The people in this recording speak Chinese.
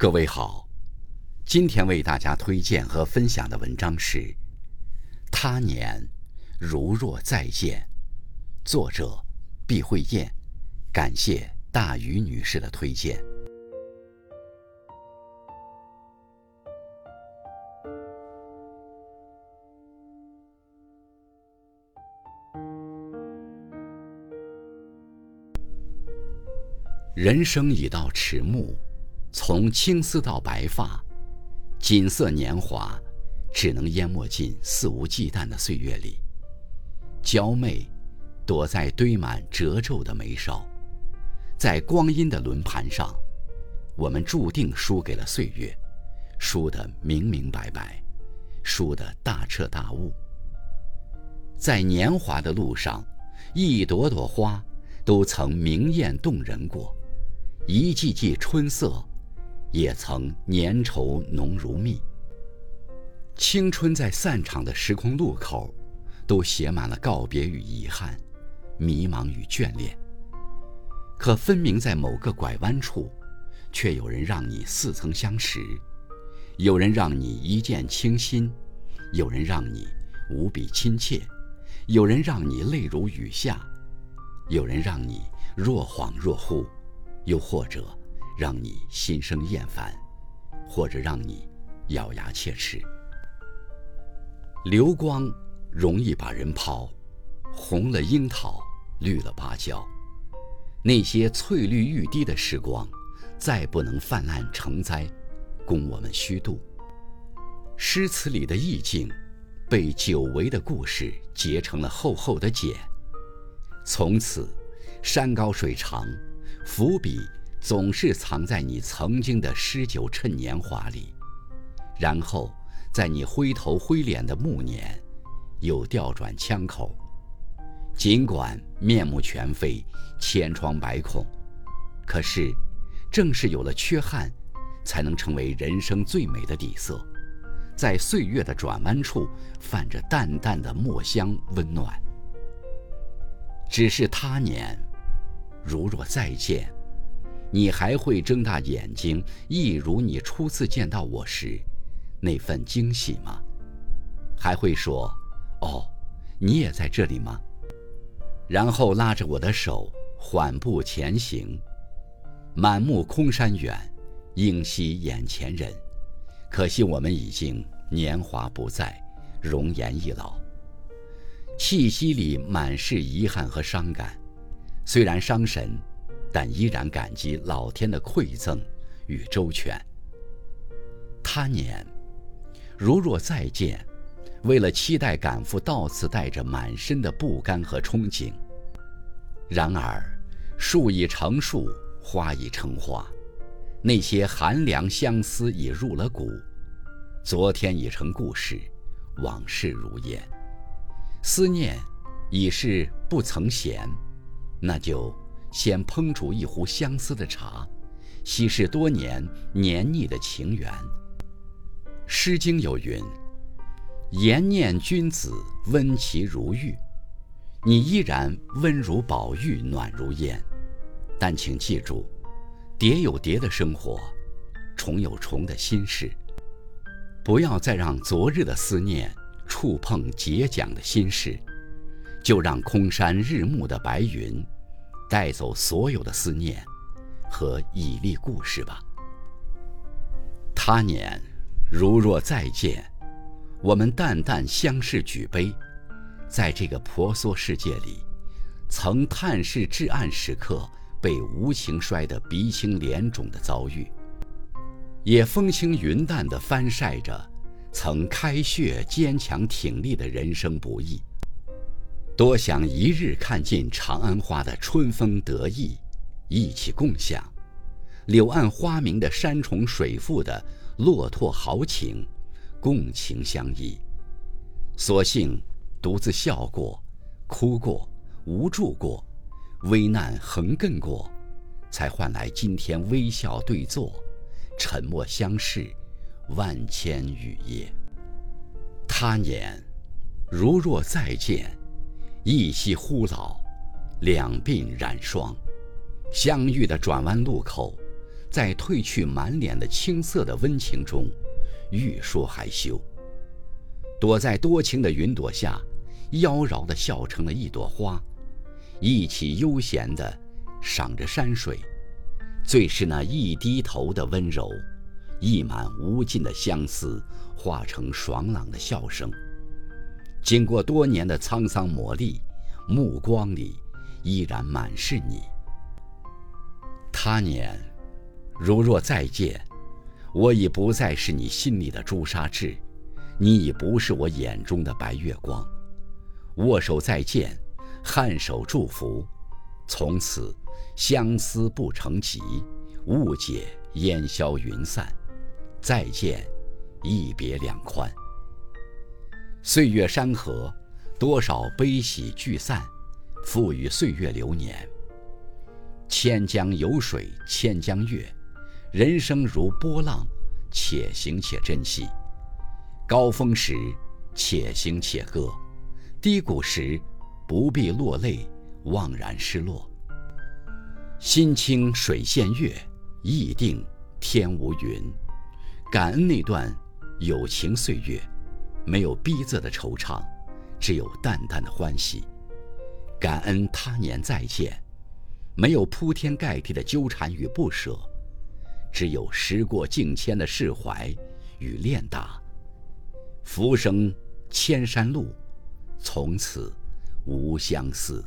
各位好，今天为大家推荐和分享的文章是《他年如若再见》，作者毕慧燕，感谢大鱼女士的推荐。人生已到迟暮。从青丝到白发，锦瑟年华，只能淹没进肆无忌惮的岁月里。娇媚，躲在堆满褶皱的眉梢，在光阴的轮盘上，我们注定输给了岁月，输得明明白白，输得大彻大悟。在年华的路上，一朵朵花都曾明艳动人过，一季季春色。也曾粘稠浓如蜜。青春在散场的时空路口，都写满了告别与遗憾，迷茫与眷恋。可分明在某个拐弯处，却有人让你似曾相识，有人让你一见倾心，有人让你无比亲切，有人让你泪如雨下，有人让你若恍若惚，又或者。让你心生厌烦，或者让你咬牙切齿。流光容易把人抛，红了樱桃，绿了芭蕉。那些翠绿欲滴的时光，再不能泛滥成灾，供我们虚度。诗词里的意境，被久违的故事结成了厚厚的茧。从此，山高水长，伏笔。总是藏在你曾经的诗酒趁年华里，然后在你灰头灰脸的暮年，又调转枪口。尽管面目全非、千疮百孔，可是，正是有了缺憾，才能成为人生最美的底色，在岁月的转弯处，泛着淡淡的墨香温暖。只是他年，如若再见。你还会睁大眼睛，一如你初次见到我时那份惊喜吗？还会说：“哦，你也在这里吗？”然后拉着我的手缓步前行。满目空山远，应惜眼前人。可惜我们已经年华不再，容颜易老。气息里满是遗憾和伤感，虽然伤神。但依然感激老天的馈赠与周全。他年，如若再见，为了期待赶赴，到此带着满身的不甘和憧憬。然而，树已成树，花已成花，那些寒凉相思已入了骨，昨天已成故事，往事如烟，思念已是不曾闲，那就。先烹煮一壶相思的茶，稀释多年黏腻的情缘。《诗经》有云：“颜念君子，温其如玉。”你依然温如宝玉，暖如烟。但请记住，蝶有蝶的生活，虫有虫的心事。不要再让昨日的思念触碰结茧的心事，就让空山日暮的白云。带走所有的思念和绮丽故事吧。他年如若再见，我们淡淡相视举杯，在这个婆娑世界里，曾探视至暗时刻被无情摔得鼻青脸肿的遭遇，也风轻云淡地翻晒着曾开血坚强挺立的人生不易。多想一日看尽长安花的春风得意，一起共享；柳暗花明的山重水复的落拓豪情，共情相依。所幸独自笑过、哭过、无助过，危难横亘过，才换来今天微笑对坐，沉默相视，万千雨夜。他年，如若再见。一夕忽老，两鬓染霜。相遇的转弯路口，在褪去满脸的青涩的温情中，欲说还休。躲在多情的云朵下，妖娆的笑成了一朵花，一起悠闲地赏着山水。最是那一低头的温柔，溢满无尽的相思，化成爽朗的笑声。经过多年的沧桑磨砺，目光里依然满是你。他年，如若再见，我已不再是你心里的朱砂痣，你已不是我眼中的白月光。握手再见，颔首祝福，从此。相思不成疾，误解烟消云散，再见，一别两宽。岁月山河，多少悲喜聚散，赋予岁月流年。千江有水千江月，人生如波浪，且行且珍惜。高峰时，且行且歌；低谷时，不必落泪，惘然失落。心清水现月，意定天无云。感恩那段友情岁月，没有逼仄的惆怅，只有淡淡的欢喜。感恩他年再见，没有铺天盖地的纠缠与不舍，只有时过境迁的释怀与练达。浮生千山路，从此无相思。